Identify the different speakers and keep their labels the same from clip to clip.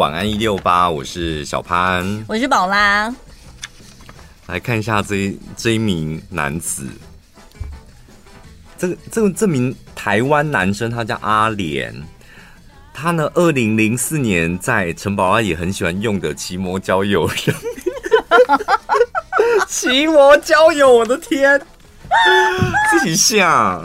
Speaker 1: 晚安一六八，我是小潘，
Speaker 2: 我是宝拉。
Speaker 1: 来看一下这一这一名男子，这个这这名台湾男生，他叫阿莲。他呢，二零零四年在陈宝拉也很喜欢用的奇摩交友上，奇摩交友，我的天，自己下。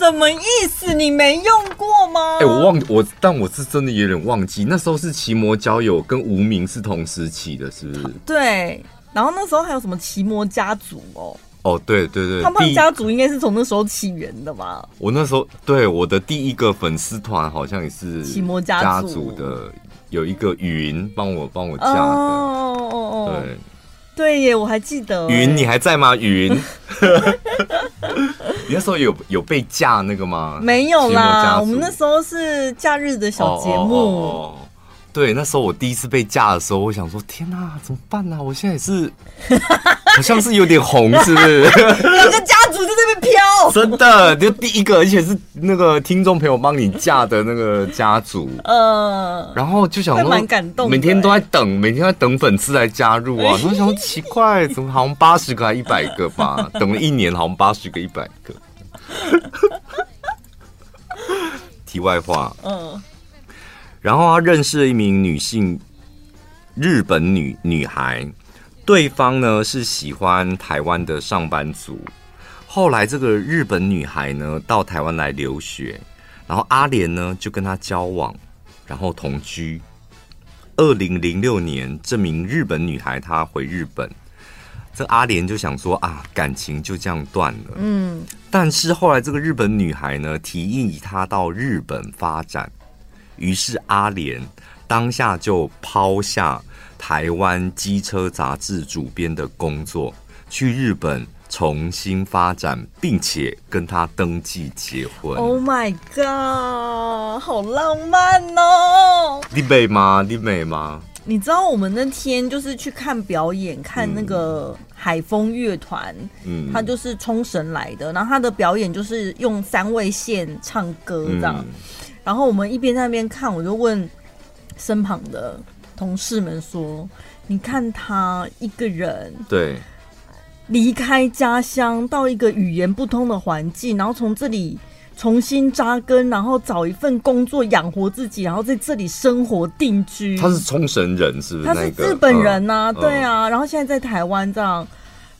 Speaker 2: 什么意思？你没用过吗？
Speaker 1: 哎、欸，我忘我，但我是真的有点忘记，那时候是奇摩交友跟无名是同时期的，是不是？
Speaker 2: 对，然后那时候还有什么奇摩家族哦？
Speaker 1: 哦，对对对，
Speaker 2: 胖胖家族应该是从那时候起源的吧？
Speaker 1: 我那时候对我的第一个粉丝团好像也是
Speaker 2: 奇摩家族的，
Speaker 1: 有一个云帮我帮我加的，哦哦哦，对。
Speaker 2: 对耶，我还记得。
Speaker 1: 云，你还在吗？云，你那时候有有被架那个吗？
Speaker 2: 没有啦，我们那时候是假日的小节目。Oh, oh, oh, oh.
Speaker 1: 对，那时候我第一次被架的时候，我想说：天哪，怎么办呢、啊？我现在也是，好像是有点红，是不是？
Speaker 2: 两个家族在这
Speaker 1: 真的，就第一个，而且是那个听众朋友帮你架的那个家族，嗯，然后就想说，
Speaker 2: 蛮感动，
Speaker 1: 每天都在等，每天在等粉丝来加入啊。然后想说奇怪，怎么好像八十个还一百个吧？等了一年，好像八十个一百个。题外话，嗯。然后他认识了一名女性，日本女女孩，对方呢是喜欢台湾的上班族。后来这个日本女孩呢到台湾来留学，然后阿莲呢就跟她交往，然后同居。二零零六年，这名日本女孩她回日本，这阿莲就想说啊，感情就这样断了。嗯，但是后来这个日本女孩呢提议她到日本发展。于是阿莲当下就抛下台湾机车杂志主编的工作，去日本重新发展，并且跟他登记结婚。
Speaker 2: Oh my god，好浪漫哦！
Speaker 1: 你美吗？你美吗？
Speaker 2: 你知道我们那天就是去看表演，看那个海风乐团，嗯，他就是冲绳来的，然后他的表演就是用三味线唱歌这样。嗯然后我们一边在那边看，我就问身旁的同事们说：“你看他一个人，
Speaker 1: 对，
Speaker 2: 离开家乡到一个语言不通的环境，然后从这里重新扎根，然后找一份工作养活自己，然后在这里生活定居。”
Speaker 1: 他是冲绳人，是不是？
Speaker 2: 他是日本人呐、啊，嗯、对啊。然后现在在台湾这样。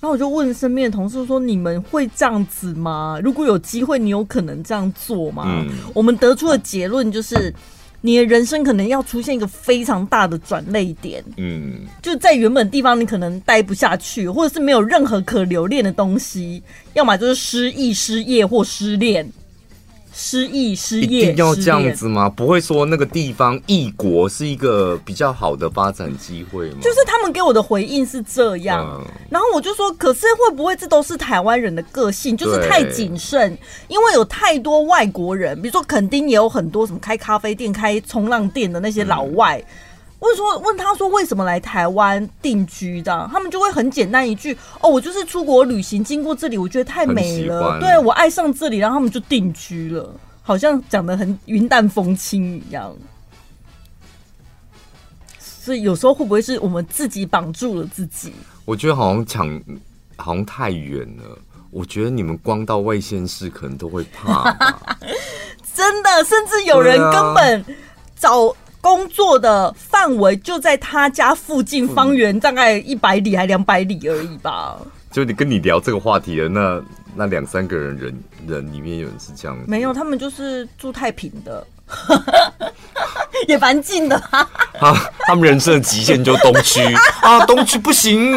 Speaker 2: 然后我就问身边的同事说：“你们会这样子吗？如果有机会，你有可能这样做吗？”嗯、我们得出的结论就是，你的人生可能要出现一个非常大的转泪点。嗯，就在原本地方你可能待不下去，或者是没有任何可留恋的东西，要么就是失忆、失业或失恋。失忆、失业，一定
Speaker 1: 要这样子吗？不会说那个地方异国是一个比较好的发展机会吗？
Speaker 2: 就是他们给我的回应是这样，嗯、然后我就说，可是会不会这都是台湾人的个性，就是太谨慎，因为有太多外国人，比如说垦丁也有很多什么开咖啡店、开冲浪店的那些老外。嗯问说问他说为什么来台湾定居的？他们就会很简单一句哦，我就是出国旅行经过这里，我觉得太美了，对，我爱上这里，然后他们就定居了，好像讲的很云淡风轻一样。所以有时候会不会是我们自己绑住了自己？
Speaker 1: 我觉得好像抢好像太远了。我觉得你们光到外县市可能都会怕，
Speaker 2: 真的，甚至有人根本找。工作的范围就在他家附近，方圆大概一百里还两百里而已吧。
Speaker 1: 就你跟你聊这个话题的那那两三个人人人里面有人是这样，
Speaker 2: 没有，他们就是住太平的，也蛮近的。啊，
Speaker 1: 他们人生的极限就东区啊，东区不行，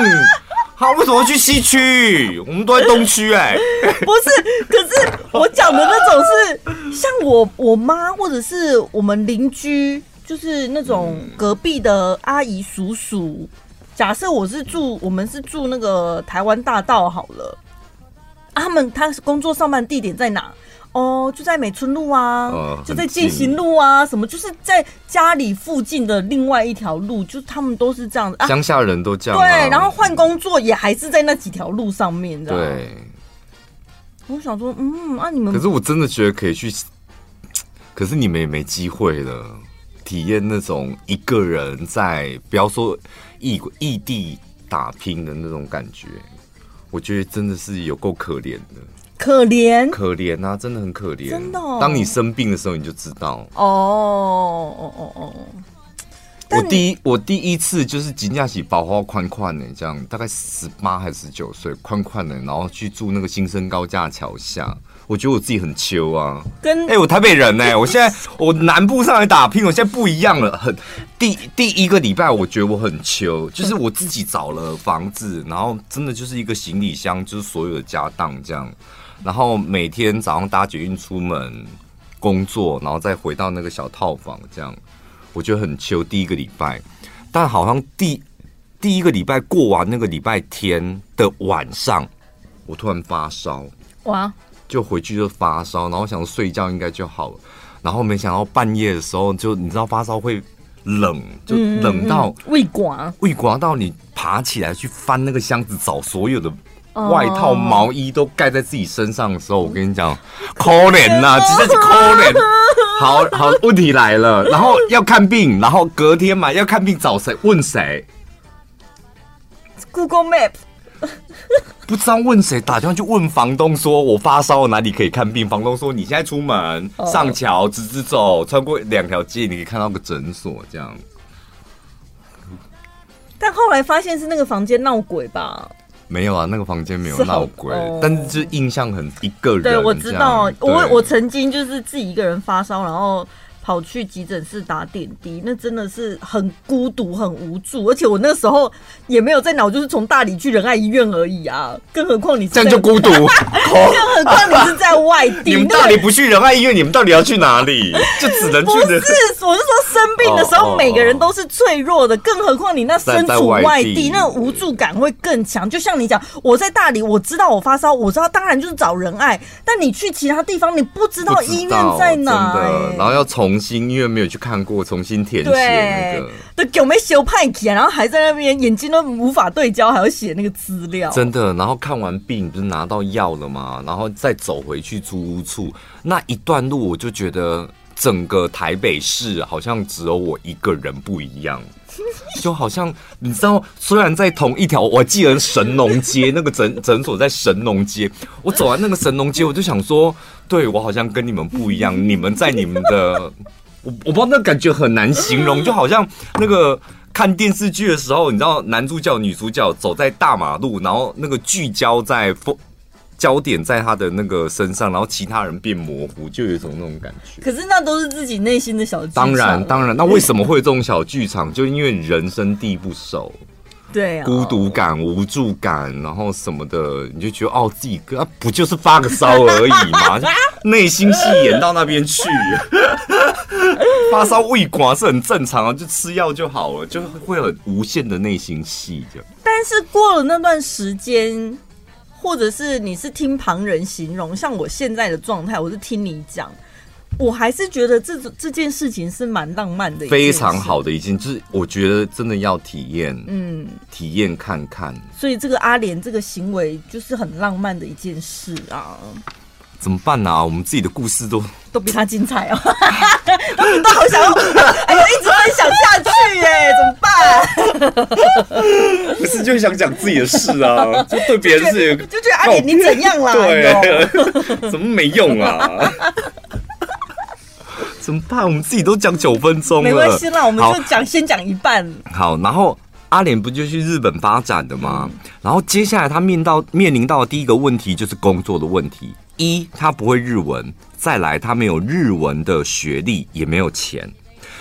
Speaker 1: 他为什么要去西区？我们都在东区哎，
Speaker 2: 不是，可是我讲的那种是像我我妈或者是我们邻居。就是那种隔壁的阿姨叔叔，假设我是住，我们是住那个台湾大道好了，啊、他们他工作上班地点在哪？哦，就在美村路啊，呃、就在建行路啊，什么就是在家里附近的另外一条路，就他们都是这样子。乡、
Speaker 1: 啊、下人都这样、啊。
Speaker 2: 对，然后换工作也还是在那几条路上面，
Speaker 1: 对。
Speaker 2: 我想说，嗯，啊，你们
Speaker 1: 可是我真的觉得可以去，可是你们也没机会了。体验那种一个人在不要说异异地打拼的那种感觉，我觉得真的是有够可怜的。
Speaker 2: 可怜，
Speaker 1: 可怜啊，真的很可怜。
Speaker 2: 真的、哦，
Speaker 1: 当你生病的时候，你就知道。
Speaker 2: 哦哦哦哦。
Speaker 1: 我第一，我第一次就是金假期包花宽宽的，这样大概十八还是十九岁，宽宽的，然后去住那个新生高架桥下。我觉得我自己很秋啊，跟哎、欸，我台北人呢、欸，我现在我南部上来打拼，我现在不一样了。很第第一个礼拜，我觉得我很秋，就是我自己找了房子，然后真的就是一个行李箱，就是所有的家当这样。然后每天早上搭捷运出门工作，然后再回到那个小套房，这样我觉得很秋。第一个礼拜，但好像第第一个礼拜过完那个礼拜天的晚上，我突然发烧，哇！就回去就发烧，然后想睡觉应该就好了，然后没想到半夜的时候，就你知道发烧会冷，就冷到
Speaker 2: 胃刮，
Speaker 1: 胃刮到你爬起来去翻那个箱子找所有的。外套、毛衣都盖在自己身上的时候，我跟你讲，可怜呐，直接 是可怜。好好，问题来了，然后要看病，然后隔天嘛要看病找谁？问谁
Speaker 2: ？Google Map，
Speaker 1: 不知道问谁，打电话去问房东，说我发烧，哪里可以看病？房东说你现在出门上桥，直直走，穿过两条街，你可以看到个诊所，这样。
Speaker 2: 但后来发现是那个房间闹鬼吧。
Speaker 1: 没有啊，那个房间没有闹鬼，哦、但是就印象很一个人。对，
Speaker 2: 我知道，我我曾经就是自己一个人发烧，然后。跑去急诊室打点滴，那真的是很孤独、很无助，而且我那时候也没有在脑，就是从大理去仁爱医院而已啊。更何况你
Speaker 1: 这样就孤独，更
Speaker 2: 何况你是在外地。
Speaker 1: 你们大理不去仁爱医院，你们到底要去哪里？就只能去。不是，
Speaker 2: 我是说生病的时候，每个人都是脆弱的，更何况你那身处外地，那无助感会更强。就像你讲，我在大理，我知道我发烧，我知道当然就是找仁爱，但你去其他地方，你不知道医院在哪，欸，
Speaker 1: 然后要从。重新，因为没有去看过，重新填写那个，
Speaker 2: 对，有没修派起啊？然后还在那边眼睛都无法对焦，还要写那个资料。
Speaker 1: 真的，然后看完病不是拿到药了吗？然后再走回去租屋处那一段路，我就觉得整个台北市好像只有我一个人不一样，就好像你知道，虽然在同一条，我记得神农街那个诊诊所在神农街，我走完那个神农街，我就想说。对，我好像跟你们不一样，你们在你们的，我我不知道那感觉很难形容，就好像那个看电视剧的时候，你知道男主角女主角走在大马路，然后那个聚焦在焦点在他的那个身上，然后其他人变模糊，就有一种那种感觉。
Speaker 2: 可是那都是自己内心的小剧场。
Speaker 1: 当然，当然，那为什么会有这种小剧场？就因为人生地不熟。
Speaker 2: 对、啊，
Speaker 1: 孤独感、无助感，然后什么的，你就觉得哦，自己哥、啊、不就是发个烧而已嘛？内心戏演到那边去，发烧胃刮是很正常啊，就吃药就好了，就会有无限的内心戏这样。
Speaker 2: 但是过了那段时间，或者是你是听旁人形容，像我现在的状态，我是听你讲。我还是觉得这这件事情是蛮浪漫的，
Speaker 1: 非常好的一件，就是我觉得真的要体验，嗯，体验看看。
Speaker 2: 所以这个阿莲这个行为就是很浪漫的一件事啊。
Speaker 1: 怎么办呢、啊？我们自己的故事都
Speaker 2: 都比他精彩哦，都好想要，哎呀，一直分享下去耶，怎么办？
Speaker 1: 不是就想讲自己的事啊，就对别人是
Speaker 2: 就，就觉得阿莲你怎样啦？
Speaker 1: 对，怎么没用啊？怎么办？我们自己都讲九分钟了，没
Speaker 2: 关系啦，我们就讲先讲一半。
Speaker 1: 好，然后阿莲不就去日本发展的吗？嗯、然后接下来他面到面临到的第一个问题就是工作的问题。一，他不会日文；再来，他没有日文的学历，也没有钱。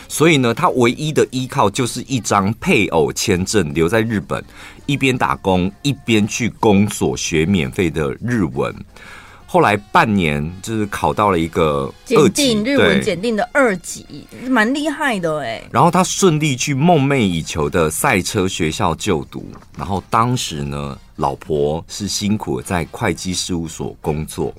Speaker 1: 所以呢，他唯一的依靠就是一张配偶签证，留在日本，一边打工一边去工作学免费的日文。后来半年就是考到了一个二级
Speaker 2: 日文检定的二级，蛮厉害的哎。
Speaker 1: 然后他顺利去梦寐以求的赛车学校就读。然后当时呢，老婆是辛苦在会计事务所工作。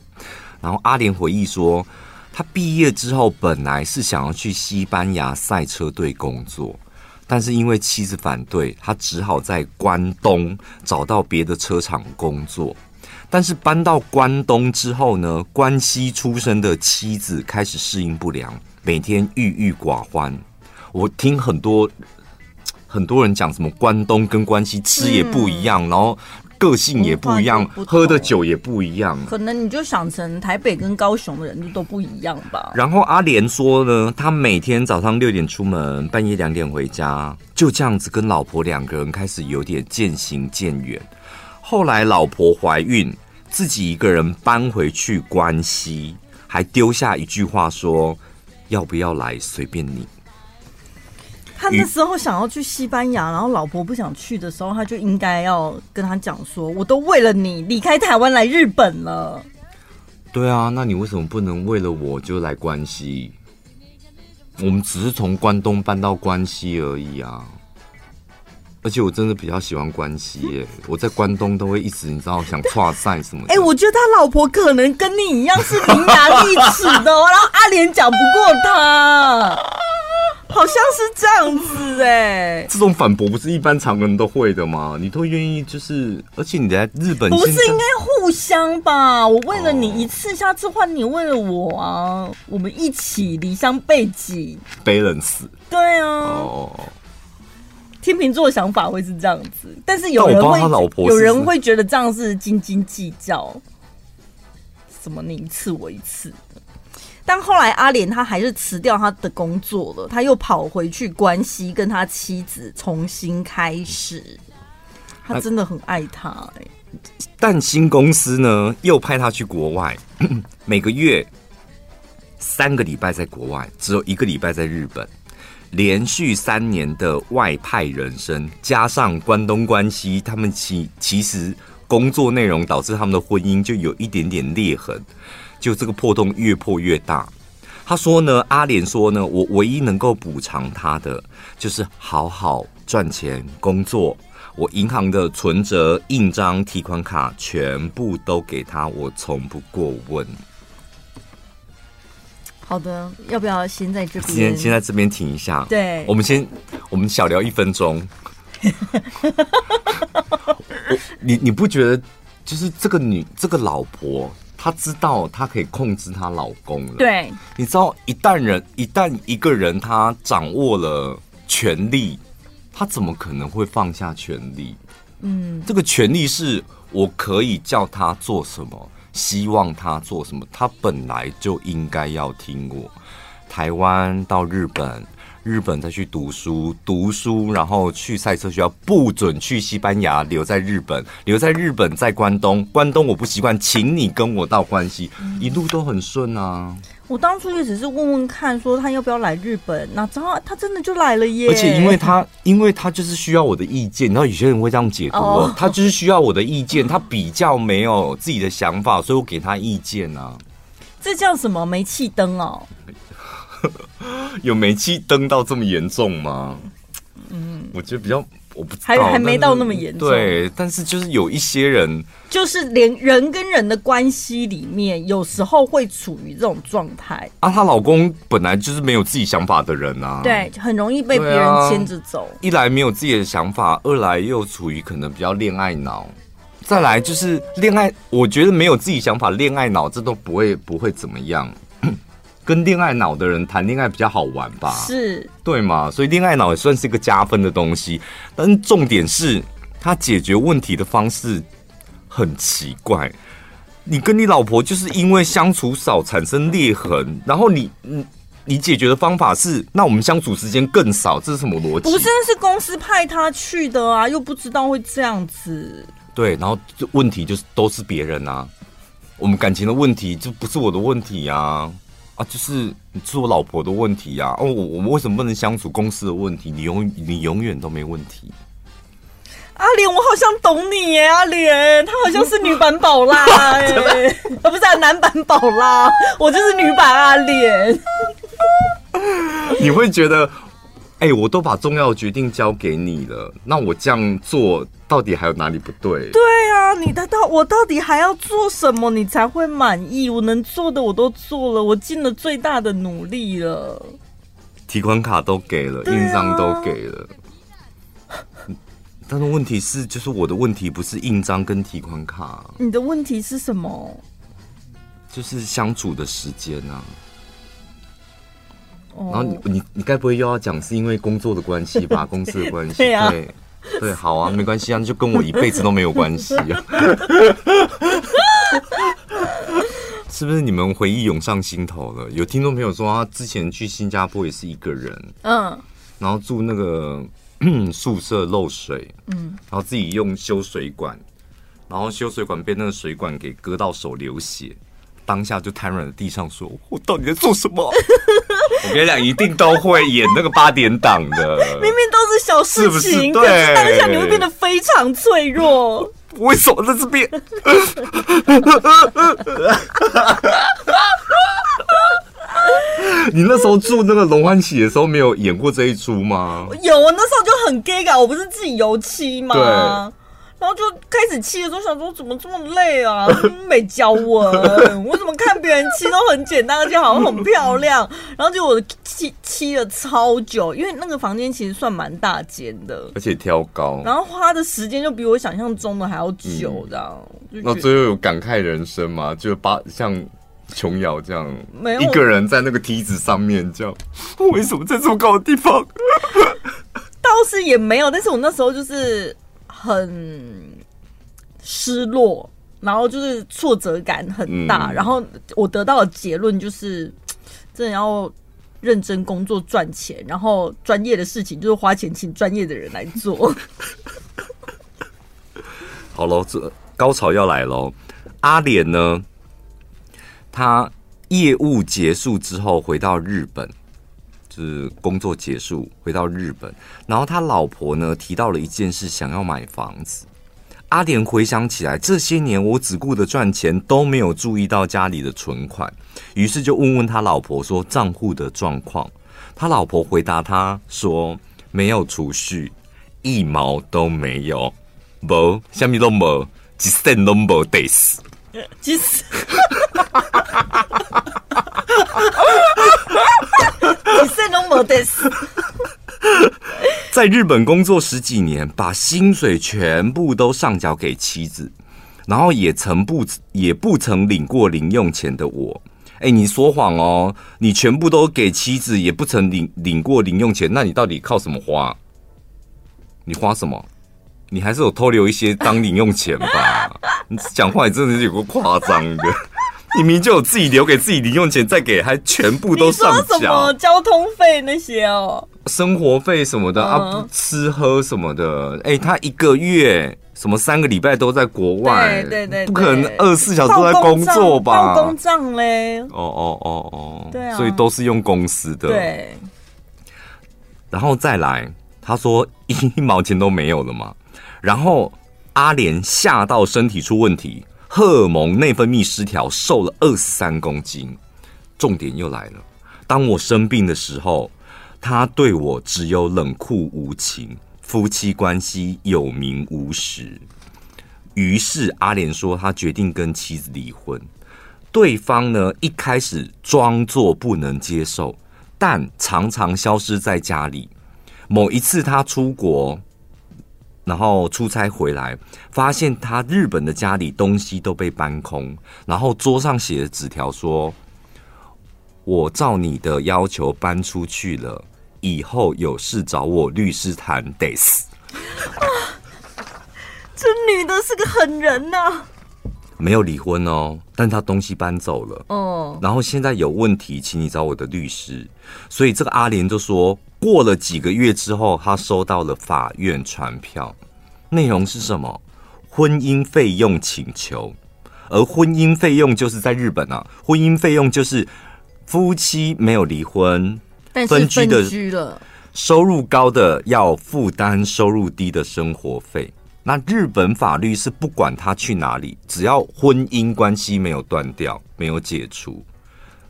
Speaker 1: 然后阿莲回忆说，他毕业之后本来是想要去西班牙赛车队工作，但是因为妻子反对，他只好在关东找到别的车厂工作。但是搬到关东之后呢，关西出生的妻子开始适应不良，每天郁郁寡欢。我听很多很多人讲什么关东跟关西吃也不一样，嗯、然后个性也不一样，喝的酒也不一样。
Speaker 2: 可能你就想成台北跟高雄的人就都不一样吧。
Speaker 1: 然后阿莲说呢，他每天早上六点出门，半夜两点回家，就这样子跟老婆两个人开始有点渐行渐远。后来老婆怀孕，自己一个人搬回去关西，还丢下一句话说：“要不要来随便你。”
Speaker 2: 他那时候想要去西班牙，然后老婆不想去的时候，他就应该要跟他讲说：“我都为了你离开台湾来日本了。”
Speaker 1: 对啊，那你为什么不能为了我就来关西？我们只是从关东搬到关西而已啊！而且我真的比较喜欢关西耶，我在关东都会一直你知道想跨赛什么？
Speaker 2: 哎、欸，我觉得他老婆可能跟你一样是伶牙俐齿的，然后阿莲讲不过他。好像是这样子哎、欸，
Speaker 1: 这种反驳不是一般常人都会的吗？你都愿意就是，而且你在日本
Speaker 2: 不是应该互相吧？我为了你一次，下次换你为了我啊，我们一起离乡背井
Speaker 1: ，balance。
Speaker 2: 对啊，哦，天秤座的想法会是这样子，但是有人会，有人会觉得这样是斤斤计较，什么你一次我一次。但后来阿莲他还是辞掉他的工作了，他又跑回去关西跟他妻子重新开始。他真的很爱他哎、欸。
Speaker 1: 但新公司呢又派他去国外，每个月三个礼拜在国外，只有一个礼拜在日本，连续三年的外派人生，加上关东关西，他们其其实工作内容导致他们的婚姻就有一点点裂痕。就这个破洞越破越大。他说呢，阿莲说呢，我唯一能够补偿他的，就是好好赚钱工作。我银行的存折、印章、提款卡全部都给他，我从不过问。
Speaker 2: 好的，要不要先在这边？
Speaker 1: 先先在这边停一下。
Speaker 2: 对，
Speaker 1: 我们先我们小聊一分钟。你你不觉得就是这个女这个老婆？她知道她可以控制她老公了。
Speaker 2: 对，
Speaker 1: 你知道，一旦人一旦一个人他掌握了权力，他怎么可能会放下权力？嗯，这个权力是我可以叫他做什么，希望他做什么，他本来就应该要听我。台湾到日本。日本再去读书，读书，然后去赛车学校，不准去西班牙，留在日本，留在日本，在关东，关东我不习惯，请你跟我到关西，嗯、一路都很顺啊。
Speaker 2: 我当初也只是问问看，说他要不要来日本，哪知道他真的就来了耶。
Speaker 1: 而且因为他，因为他就是需要我的意见，然后有些人会这样解读，哦，他就是需要我的意见，他比较没有自己的想法，所以我给他意见啊。
Speaker 2: 这叫什么煤气灯哦？
Speaker 1: 有煤气灯到这么严重吗？嗯，我觉得比较，我不知道
Speaker 2: 还还没到那么严重。
Speaker 1: 对，但是就是有一些人，
Speaker 2: 就是连人跟人的关系里面，有时候会处于这种状态
Speaker 1: 啊。她老公本来就是没有自己想法的人啊，
Speaker 2: 对，很容易被别人牵着走。
Speaker 1: 一来没有自己的想法，二来又处于可能比较恋爱脑，再来就是恋爱，我觉得没有自己想法，恋爱脑这都不会不会怎么样。跟恋爱脑的人谈恋爱比较好玩吧？
Speaker 2: 是，
Speaker 1: 对嘛？所以恋爱脑也算是一个加分的东西。但重点是，他解决问题的方式很奇怪。你跟你老婆就是因为相处少产生裂痕，然后你，你，你解决的方法是，那我们相处时间更少，这是什么逻辑？
Speaker 2: 不是，那是公司派他去的啊，又不知道会这样子。
Speaker 1: 对，然后这问题就是都是别人啊，我们感情的问题就不是我的问题啊。啊，就是是我老婆的问题呀！哦，我我们为什么不能相处？公司的问题，你永你永远都没问题。
Speaker 2: 阿莲，我好像懂你耶，阿莲，她好像是女版宝拉 哎，啊不是啊，男版宝拉，我就是女版阿莲。
Speaker 1: 你会觉得？哎、欸，我都把重要的决定交给你了，那我这样做到底还有哪里不对？
Speaker 2: 对啊，你的到我到底还要做什么，你才会满意？我能做的我都做了，我尽了最大的努力了。
Speaker 1: 提款卡都给了，印章都给了，但是问题是，就是我的问题不是印章跟提款卡，
Speaker 2: 你的问题是什么？
Speaker 1: 就是相处的时间啊。然后你你你该不会又要讲是因为工作的关系吧？公司的关系？
Speaker 2: 对啊，
Speaker 1: 对对，好啊，没关系啊，那就跟我一辈子都没有关系啊。是不是你们回忆涌上心头了？有听众朋友说，他之前去新加坡也是一个人，嗯，然后住那个宿舍漏水，嗯，然后自己用修水管，然后修水管被那个水管给割到手流血。当下就瘫软在地上，说：“我到底在做什么？” 我跟你讲，一定都会演那个八点档的，
Speaker 2: 明明都是小事情，是是对，可是当下你会变得非常脆弱。
Speaker 1: 为什么在这边？你那时候住那个龙欢喜的时候，没有演过这一出吗？
Speaker 2: 有，我那时候就很 gay 啊，我不是自己油漆吗？对。然后就开始漆的时候，想说怎么这么累啊？没教我，我怎么看别人漆都很简单，而且好像很漂亮。然后就我漆漆了超久，因为那个房间其实算蛮大间的，
Speaker 1: 而且挑高，
Speaker 2: 然后花的时间就比我想象中的还要久，这样。
Speaker 1: 那最后有感慨人生吗？就把像琼瑶这样，没有一个人在那个梯子上面这样，为什么在这么高的地方？
Speaker 2: 倒是也没有，但是我那时候就是。很失落，然后就是挫折感很大，嗯、然后我得到的结论就是，真的要认真工作赚钱，然后专业的事情就是花钱请专业的人来做。
Speaker 1: 好喽，这高潮要来喽！阿莲呢，他业务结束之后回到日本。是工作结束回到日本，然后他老婆呢提到了一件事，想要买房子。阿莲回想起来，这些年我只顾着赚钱，都没有注意到家里的存款，于是就问问他老婆说账户的状况。他老婆回答他说没有储蓄，一毛都没有，无，什么都没，一銭都没得死。在日本工作十几年，把薪水全部都上缴给妻子，然后也曾不也不曾领过零用钱的我，哎，你说谎哦！你全部都给妻子，也不曾领领过零用钱，那你到底靠什么花？你花什么？你还是有偷留一些当零用钱吧？你 讲话也真的是有个夸张的。你明明就有自己留给自己零用钱，再给还全部都上缴。
Speaker 2: 你说什么交通费那些哦？
Speaker 1: 生活费什么的、嗯、啊，吃喝什么的。哎、欸，他一个月什么三个礼拜都在国外，对对对，不可能二十四小时都在工作吧？
Speaker 2: 报公账嘞？哦
Speaker 1: 哦哦哦，对啊，所以都是用公司的。
Speaker 2: 对，
Speaker 1: 然后再来，他说一 毛钱都没有了嘛。然后阿莲吓到身体出问题。荷尔蒙内分泌失调，瘦了二十三公斤。重点又来了，当我生病的时候，他对我只有冷酷无情，夫妻关系有名无实。于是阿莲说，他决定跟妻子离婚。对方呢，一开始装作不能接受，但常常消失在家里。某一次他出国。然后出差回来，发现他日本的家里东西都被搬空，然后桌上写的纸条说：“我照你的要求搬出去了，以后有事找我律师谈得死。”
Speaker 2: 这女的是个狠人呐、啊！
Speaker 1: 没有离婚哦，但他东西搬走了哦。然后现在有问题，请你找我的律师。所以这个阿莲就说。过了几个月之后，他收到了法院传票，内容是什么？婚姻费用请求。而婚姻费用就是在日本啊，婚姻费用就是夫妻没有离婚，
Speaker 2: 分居的，
Speaker 1: 收入高的要负担收入低的生活费。那日本法律是不管他去哪里，只要婚姻关系没有断掉，没有解除。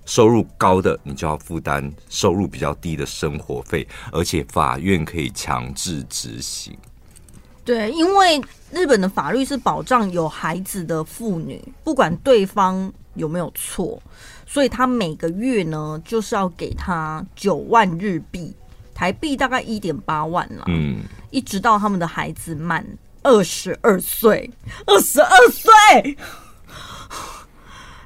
Speaker 1: 收入高的，你就要负担收入比较低的生活费，而且法院可以强制执行。
Speaker 2: 对，因为日本的法律是保障有孩子的妇女，不管对方有没有错，所以他每个月呢就是要给他九万日币，台币大概一点八万啦。嗯，一直到他们的孩子满二十二岁，二十二岁。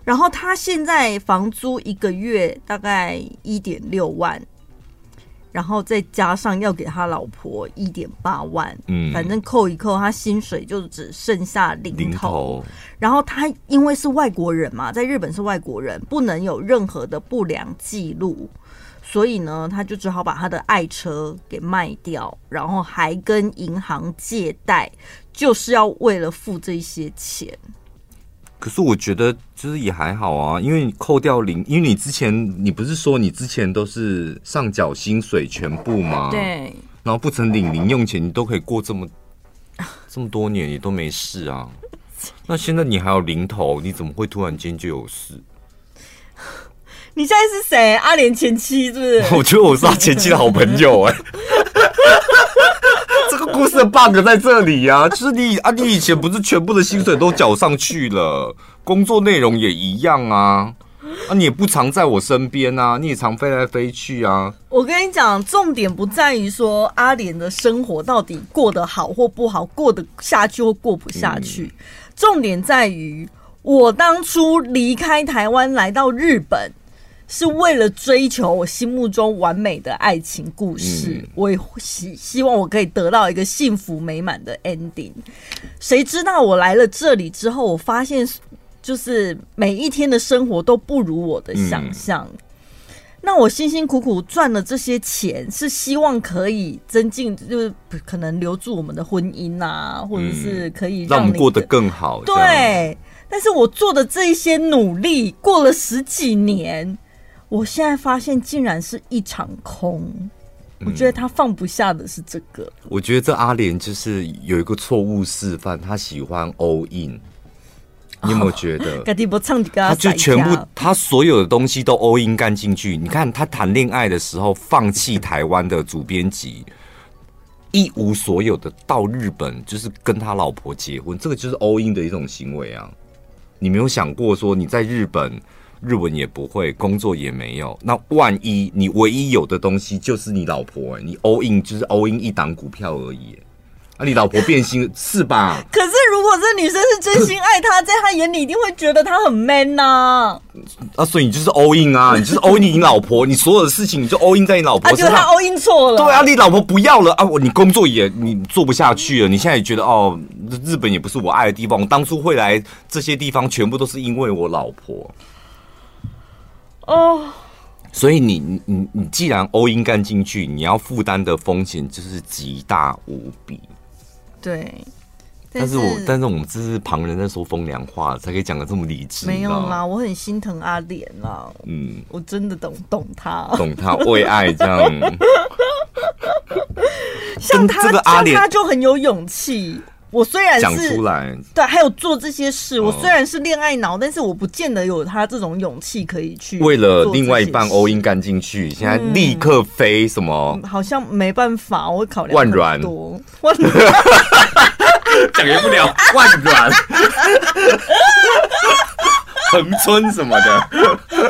Speaker 2: 然后他现在房租一个月大概一点六万然后再加上要给他老婆一点八万，
Speaker 1: 嗯，
Speaker 2: 反正扣一扣，他薪水就只剩下零头。
Speaker 1: 零头。
Speaker 2: 然后他因为是外国人嘛，在日本是外国人，不能有任何的不良记录，所以呢，他就只好把他的爱车给卖掉，然后还跟银行借贷，就是要为了付这些钱。
Speaker 1: 可是我觉得就是也还好啊，因为你扣掉零，因为你之前你不是说你之前都是上缴薪水全部吗？
Speaker 2: 对。
Speaker 1: 然后不曾领零用钱，你都可以过这么 这么多年，你都没事啊。那现在你还有零头，你怎么会突然间就有事？
Speaker 2: 你现在是谁？阿莲前妻是不是？
Speaker 1: 我觉得我是他前妻的好朋友哎、欸。这个故事的 bug 在这里呀、啊，就是你啊，你以前不是全部的薪水都缴上去了，工作内容也一样啊，啊，你也不常在我身边啊，你也常飞来飞去啊。
Speaker 2: 我跟你讲，重点不在于说阿莲的生活到底过得好或不好，过得下去或过不下去，嗯、重点在于我当初离开台湾来到日本。是为了追求我心目中完美的爱情故事，嗯、我也希希望我可以得到一个幸福美满的 ending。谁知道我来了这里之后，我发现就是每一天的生活都不如我的想象。嗯、那我辛辛苦苦赚了这些钱，是希望可以增进，就是可能留住我们的婚姻啊，或者是可以让，
Speaker 1: 让我们过得更好。
Speaker 2: 对，但是我做的这一些努力，过了十几年。我现在发现，竟然是一场空。我觉得他放不下的是这个。
Speaker 1: 嗯、我觉得这阿莲就是有一个错误示范，他喜欢 all in。你有没有觉得？他就全部，他所有的东西都 all in 干进去。你看他谈恋爱的时候，放弃台湾的主编辑，一无所有的到日本，就是跟他老婆结婚，这个就是 all in 的一种行为啊！你没有想过说你在日本？日文也不会，工作也没有。那万一你唯一有的东西就是你老婆，欸，你 all in 就是 all in 一档股票而已，欸。啊，你老婆变心是吧？
Speaker 2: 可是如果这女生是真心爱他，在他眼里一定会觉得他很 man 呐，啊。
Speaker 1: 啊，所以你就是 all in 啊，你就是 all in 你老婆，你所有的事情你就 all in 在你老婆身上。
Speaker 2: 啊，就他 all in 错了。
Speaker 1: 对啊，你老婆不要了啊，我你工作也你做不下去了，你现在也觉得哦，日本也不是我爱的地方，我当初会来这些地方全部都是因为我老婆。哦，所以你你你既然 all in 干进去，你要负担的风险就是极大无比。
Speaker 2: 对，
Speaker 1: 但是，我但是我们这是旁人在说风凉话，才可以讲的这么理智。
Speaker 2: 没有啦，我很心疼阿莲啦。嗯，我真的懂懂他，
Speaker 1: 懂他为爱这样。
Speaker 2: 像他
Speaker 1: 这个阿莲，
Speaker 2: 他就很有勇气。我虽然是
Speaker 1: 讲出来，
Speaker 2: 对，还有做这些事。我虽然是恋爱脑，但是我不见得有他这种勇气可以去
Speaker 1: 为了另外一半 all in 干进去。现在立刻飞什么？
Speaker 2: 好像没办法，我会考虑很多。
Speaker 1: 万软，讲不了万软，恒村什么的。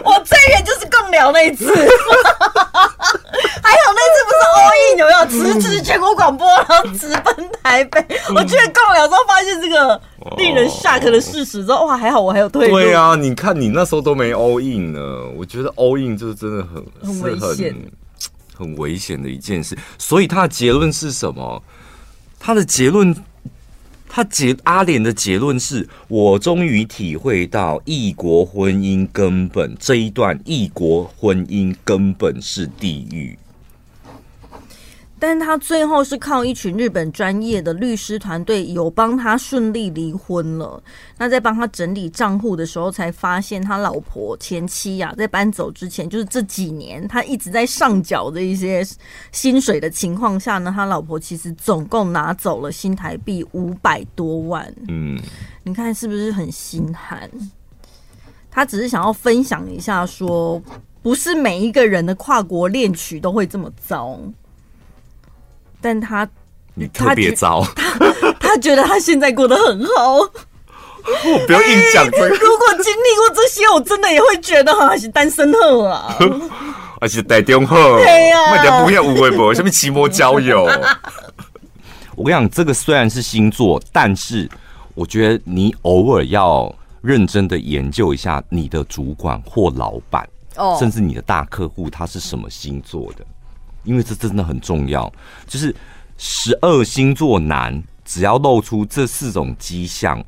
Speaker 2: 我最远就是贡寮那一次。还好那次不是 all in 有没有？辞职全国广播，然后直奔台北。我去了贡寮之后，发现这个令人 shock 的事实之后，哇，还好我还有退路。
Speaker 1: 对啊，你看你那时候都没 all in 呢。我觉得 all in 就是真的很
Speaker 2: 很危险，
Speaker 1: 很危险的一件事。所以他的结论是什么？他的结论，他结阿莲的结论是：我终于体会到异国婚姻根本这一段异国婚姻根本是地狱。
Speaker 2: 但他最后是靠一群日本专业的律师团队有帮他顺利离婚了。那在帮他整理账户的时候，才发现他老婆前妻呀、在搬走之前，就是这几年他一直在上缴的一些薪水的情况下呢，他老婆其实总共拿走了新台币五百多万。嗯，你看是不是很心寒？他只是想要分享一下，说不是每一个人的跨国恋曲都会这么糟。但他
Speaker 1: 你特别糟，
Speaker 2: 他他觉得他现在过得很好。
Speaker 1: 我不要硬讲这个。
Speaker 2: 如果经历过这些，我真的也会觉得还是单身好啊，
Speaker 1: 而且带电话，
Speaker 2: 对呀，
Speaker 1: 卖点不要无微博，什么期末交友。我跟你讲，这个虽然是星座，但是我觉得你偶尔要认真的研究一下你的主管或老板，哦，甚至你的大客户他是什么星座的。因为这真的很重要。就是十二星座男，只要露出这四种迹象，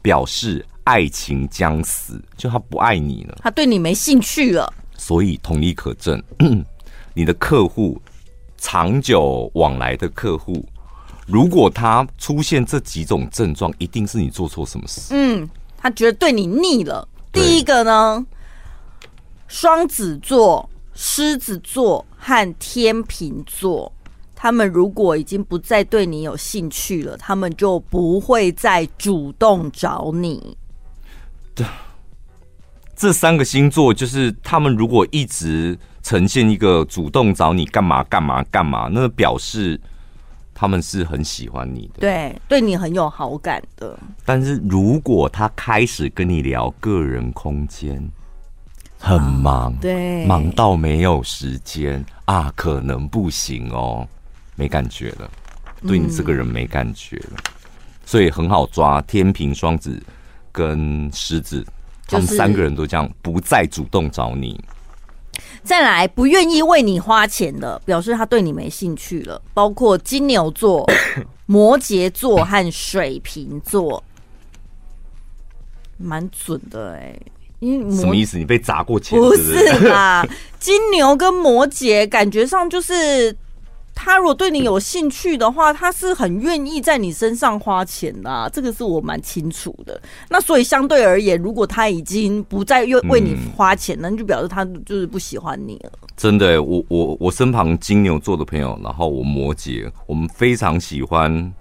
Speaker 1: 表示爱情将死，就他不爱你了，
Speaker 2: 他对你没兴趣了。
Speaker 1: 所以同理可证，你的客户长久往来的客户，如果他出现这几种症状，一定是你做错什么事。
Speaker 2: 嗯，他觉得对你腻了。第一个呢，双子座、狮子座和天秤座，他们如果已经不再对你有兴趣了，他们就不会再主动找你。
Speaker 1: 对，这三个星座就是他们如果一直呈现一个主动找你干嘛干嘛干嘛，那表示。他们是很喜欢你的，
Speaker 2: 对，对你很有好感的。
Speaker 1: 但是如果他开始跟你聊个人空间，很忙，
Speaker 2: 对，
Speaker 1: 忙到没有时间啊，可能不行哦，没感觉了，对你这个人没感觉了，嗯、所以很好抓。天平、双子跟狮子，他们三个人都这样，不再主动找你。
Speaker 2: 再来，不愿意为你花钱的，表示他对你没兴趣了。包括金牛座、摩羯座和水瓶座，蛮准的哎、欸。
Speaker 1: 什么意思？你被砸过钱？
Speaker 2: 不是啦，金牛跟摩羯感觉上就是。他如果对你有兴趣的话，他是很愿意在你身上花钱的啊，这个是我蛮清楚的。那所以相对而言，如果他已经不再为为你花钱，那就表示他就是不喜欢你了。
Speaker 1: 真的，我我我身旁金牛座的朋友，然后我摩羯，我们非常喜欢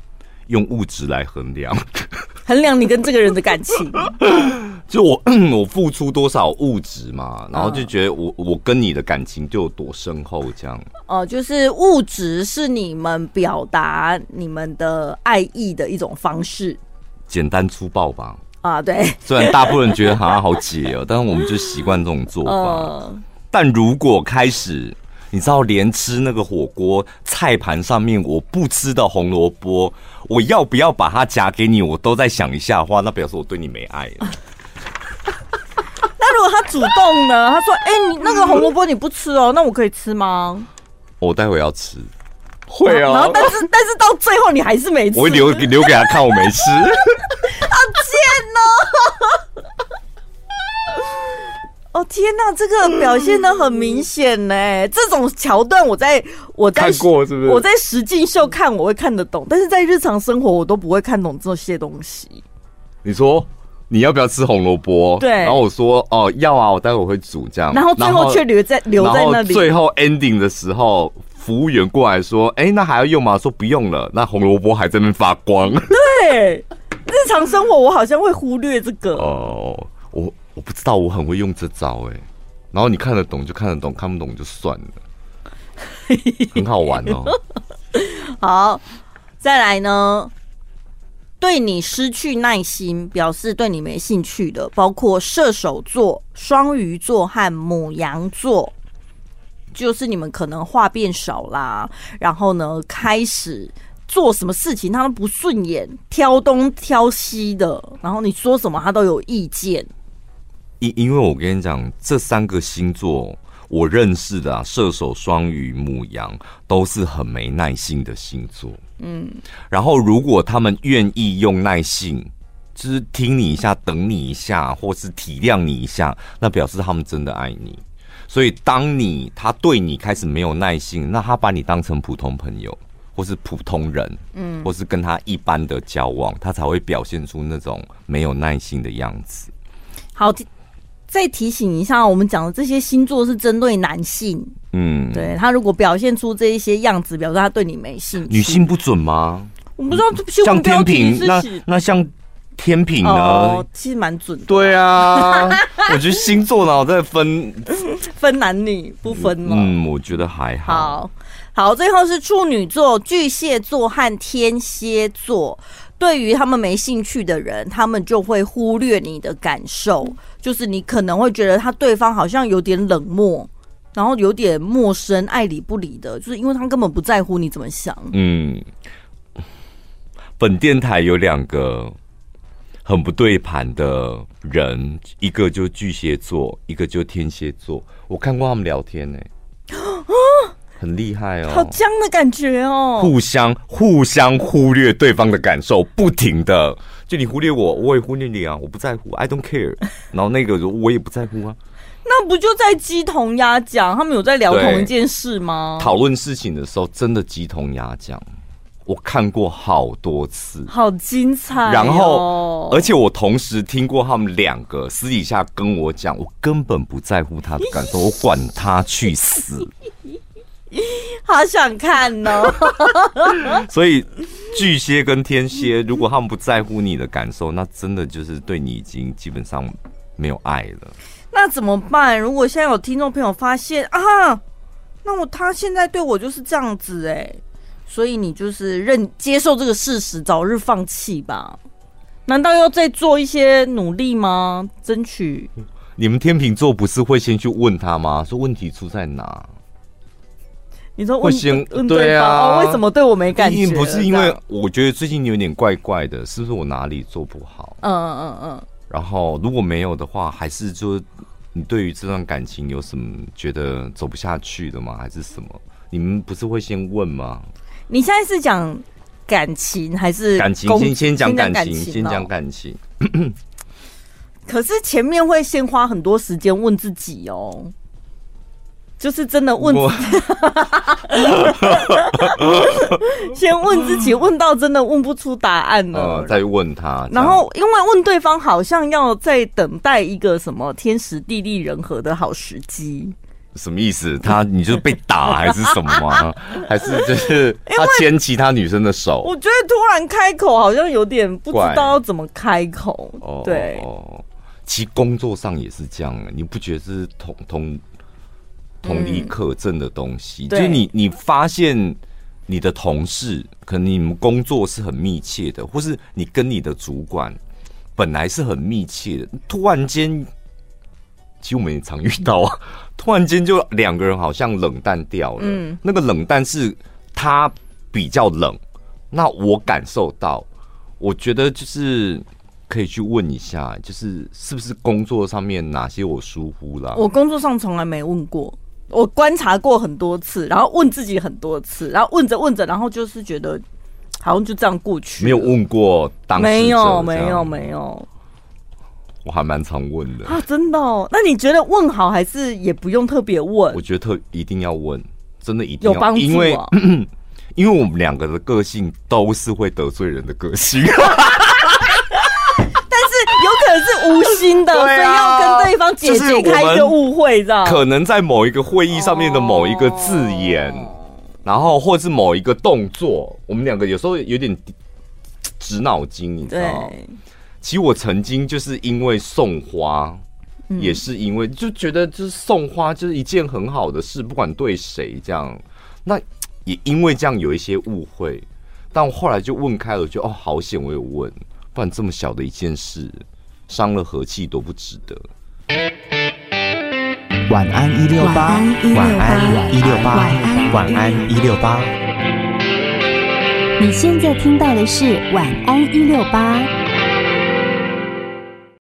Speaker 1: 用物质来衡量。
Speaker 2: 衡量你跟这个人的感情，
Speaker 1: 就我我付出多少物质嘛，然后就觉得我我跟你的感情就有多深厚这样。
Speaker 2: 哦、呃，就是物质是你们表达你们的爱意的一种方式，
Speaker 1: 简单粗暴吧？
Speaker 2: 啊，对。
Speaker 1: 虽然大部分人觉得好像好解哦，但是我们就习惯这种做法。呃、但如果开始。你知道，连吃那个火锅菜盘上面我不吃的红萝卜，我要不要把它夹给你？我都在想一下的话，那表示我对你没爱了。
Speaker 2: 那如果他主动呢？他说：“哎、欸，你那个红萝卜你不吃哦，那我可以吃吗？”
Speaker 1: 我待会要吃，会啊。
Speaker 2: 然后，但是但是到最后你还是没吃，
Speaker 1: 我会留留给他看我没吃。
Speaker 2: 好贱哦！哦天哪，这个表现的很明显呢。这种桥段我在我在
Speaker 1: 看过是不是？
Speaker 2: 我在实境秀看我会看得懂，但是在日常生活我都不会看懂这些东西。
Speaker 1: 你说你要不要吃红萝卜？
Speaker 2: 对，
Speaker 1: 然后我说哦要啊，我待会我会煮这样。
Speaker 2: 然后最后却留在留在那里。
Speaker 1: 最后 ending 的时候，服务员过来说：“哎，那还要用吗？”说不用了。那红萝卜还在那边发光。
Speaker 2: 对，日常生活我好像会忽略这个。
Speaker 1: 哦，我。我不知道，我很会用这招哎，然后你看得懂就看得懂，看不懂就算了，很好玩哦。
Speaker 2: 好，再来呢，对你失去耐心，表示对你没兴趣的，包括射手座、双鱼座和母羊座，就是你们可能话变少啦，然后呢，开始做什么事情他都不顺眼，挑东挑西的，然后你说什么他都有意见。
Speaker 1: 因因为我跟你讲，这三个星座我认识的啊，射手、双鱼、母羊都是很没耐心的星座。嗯，然后如果他们愿意用耐性，就是听你一下、等你一下，或是体谅你一下，那表示他们真的爱你。所以，当你他对你开始没有耐心，那他把你当成普通朋友，或是普通人，嗯，或是跟他一般的交往，他才会表现出那种没有耐心的样子。
Speaker 2: 好。再提醒一下，我们讲的这些星座是针对男性。嗯，对，他如果表现出这一些样子，表示他对你没兴趣。
Speaker 1: 女性不准吗？
Speaker 2: 我不知道，
Speaker 1: 像天平，那那像天平呢？
Speaker 2: 哦，其实蛮准的。
Speaker 1: 对啊，我觉得星座呢，在分
Speaker 2: 分男女不分嘛？
Speaker 1: 嗯，我觉得还好。
Speaker 2: 好，好，最后是处女座、巨蟹座和天蝎座。对于他们没兴趣的人，他们就会忽略你的感受，就是你可能会觉得他对方好像有点冷漠，然后有点陌生，爱理不理的，就是因为他根本不在乎你怎么想。嗯，
Speaker 1: 本电台有两个很不对盘的人，一个就巨蟹座，一个就天蝎座。我看过他们聊天呢、欸。很厉害哦，
Speaker 2: 好僵的感觉哦，
Speaker 1: 互相互相忽略对方的感受，不停的，就你忽略我，我也忽略你啊，我不在乎，I don't care，然后那个我也不在乎啊，
Speaker 2: 那不就在鸡同鸭讲？他们有在聊同一件事吗？
Speaker 1: 讨论事情的时候，真的鸡同鸭讲。我看过好多次，
Speaker 2: 好精彩哦。
Speaker 1: 然后，而且我同时听过他们两个私底下跟我讲，我根本不在乎他的感受，我管他去死。
Speaker 2: 好想看哦。
Speaker 1: 所以巨蟹跟天蝎，如果他们不在乎你的感受，那真的就是对你已经基本上没有爱了。
Speaker 2: 那怎么办？如果现在有听众朋友发现啊，那我他现在对我就是这样子哎、欸。所以你就是认接受这个事实，早日放弃吧。难道要再做一些努力吗？争取？
Speaker 1: 你们天秤座不是会先去问他吗？说问题出在哪？
Speaker 2: 你
Speaker 1: 说
Speaker 2: 问
Speaker 1: 对啊、
Speaker 2: 哦？为什么对我没感觉？
Speaker 1: 不是因为我觉得最近有点怪怪的，是不是我哪里做不好？
Speaker 2: 嗯嗯嗯嗯。
Speaker 1: 然后如果没有的话，还是说你对于这段感情有什么觉得走不下去的吗？还是什么？你们不是会先问吗？
Speaker 2: 你现在是讲感情还是
Speaker 1: 感情？先先讲感情，先讲感情。
Speaker 2: 可是前面会先花很多时间问自己哦，就是真的问，先问自己，问到真的问不出答案了，
Speaker 1: 呃、再问他。
Speaker 2: 然后因为问对方，好像要在等待一个什么天时地利人和的好时机。
Speaker 1: 什么意思？他你就是被打还是什么吗？还是就是他牵其他女生的手？
Speaker 2: 我觉得突然开口好像有点不知道要怎么开口。哦，对
Speaker 1: 哦，其实工作上也是这样，你不觉得是同同同理可证的东西？嗯、就是你你发现你的同事可能你们工作是很密切的，或是你跟你的主管本来是很密切的，突然间。其实我们也常遇到啊，突然间就两个人好像冷淡掉了。嗯，那个冷淡是他比较冷，那我感受到，我觉得就是可以去问一下，就是是不是工作上面哪些我疏忽了？
Speaker 2: 我工作上从来没问过，我观察过很多次，然后问自己很多次，然后问着问着，然后就是觉得好像就这样过去，
Speaker 1: 没有问过当时，
Speaker 2: 没有没有没有。
Speaker 1: 我还蛮常问的
Speaker 2: 啊，真的哦？那你觉得问好还是也不用特别问？
Speaker 1: 我觉得特一定要问，真的一定要
Speaker 2: 有帮助啊，
Speaker 1: 因为 因为我们两个的个性都是会得罪人的个性，
Speaker 2: 有可能是无心的，所以要跟对方解解开一个误会，这样。
Speaker 1: 可能在某一个会议上面的某一个字眼，然后或者是某一个动作，我们两个有时候有点直脑筋，你知道。其实我曾经就是因为送花，嗯、也是因为就觉得就是送花就是一件很好的事，不管对谁这样，那也因为这样有一些误会，但我后来就问开了，就哦好险我有问，不然这么小的一件事，伤了和气都不值得。
Speaker 3: 晚安一六八，晚安一六八，晚安一六八。你现在听到的是晚安一六八。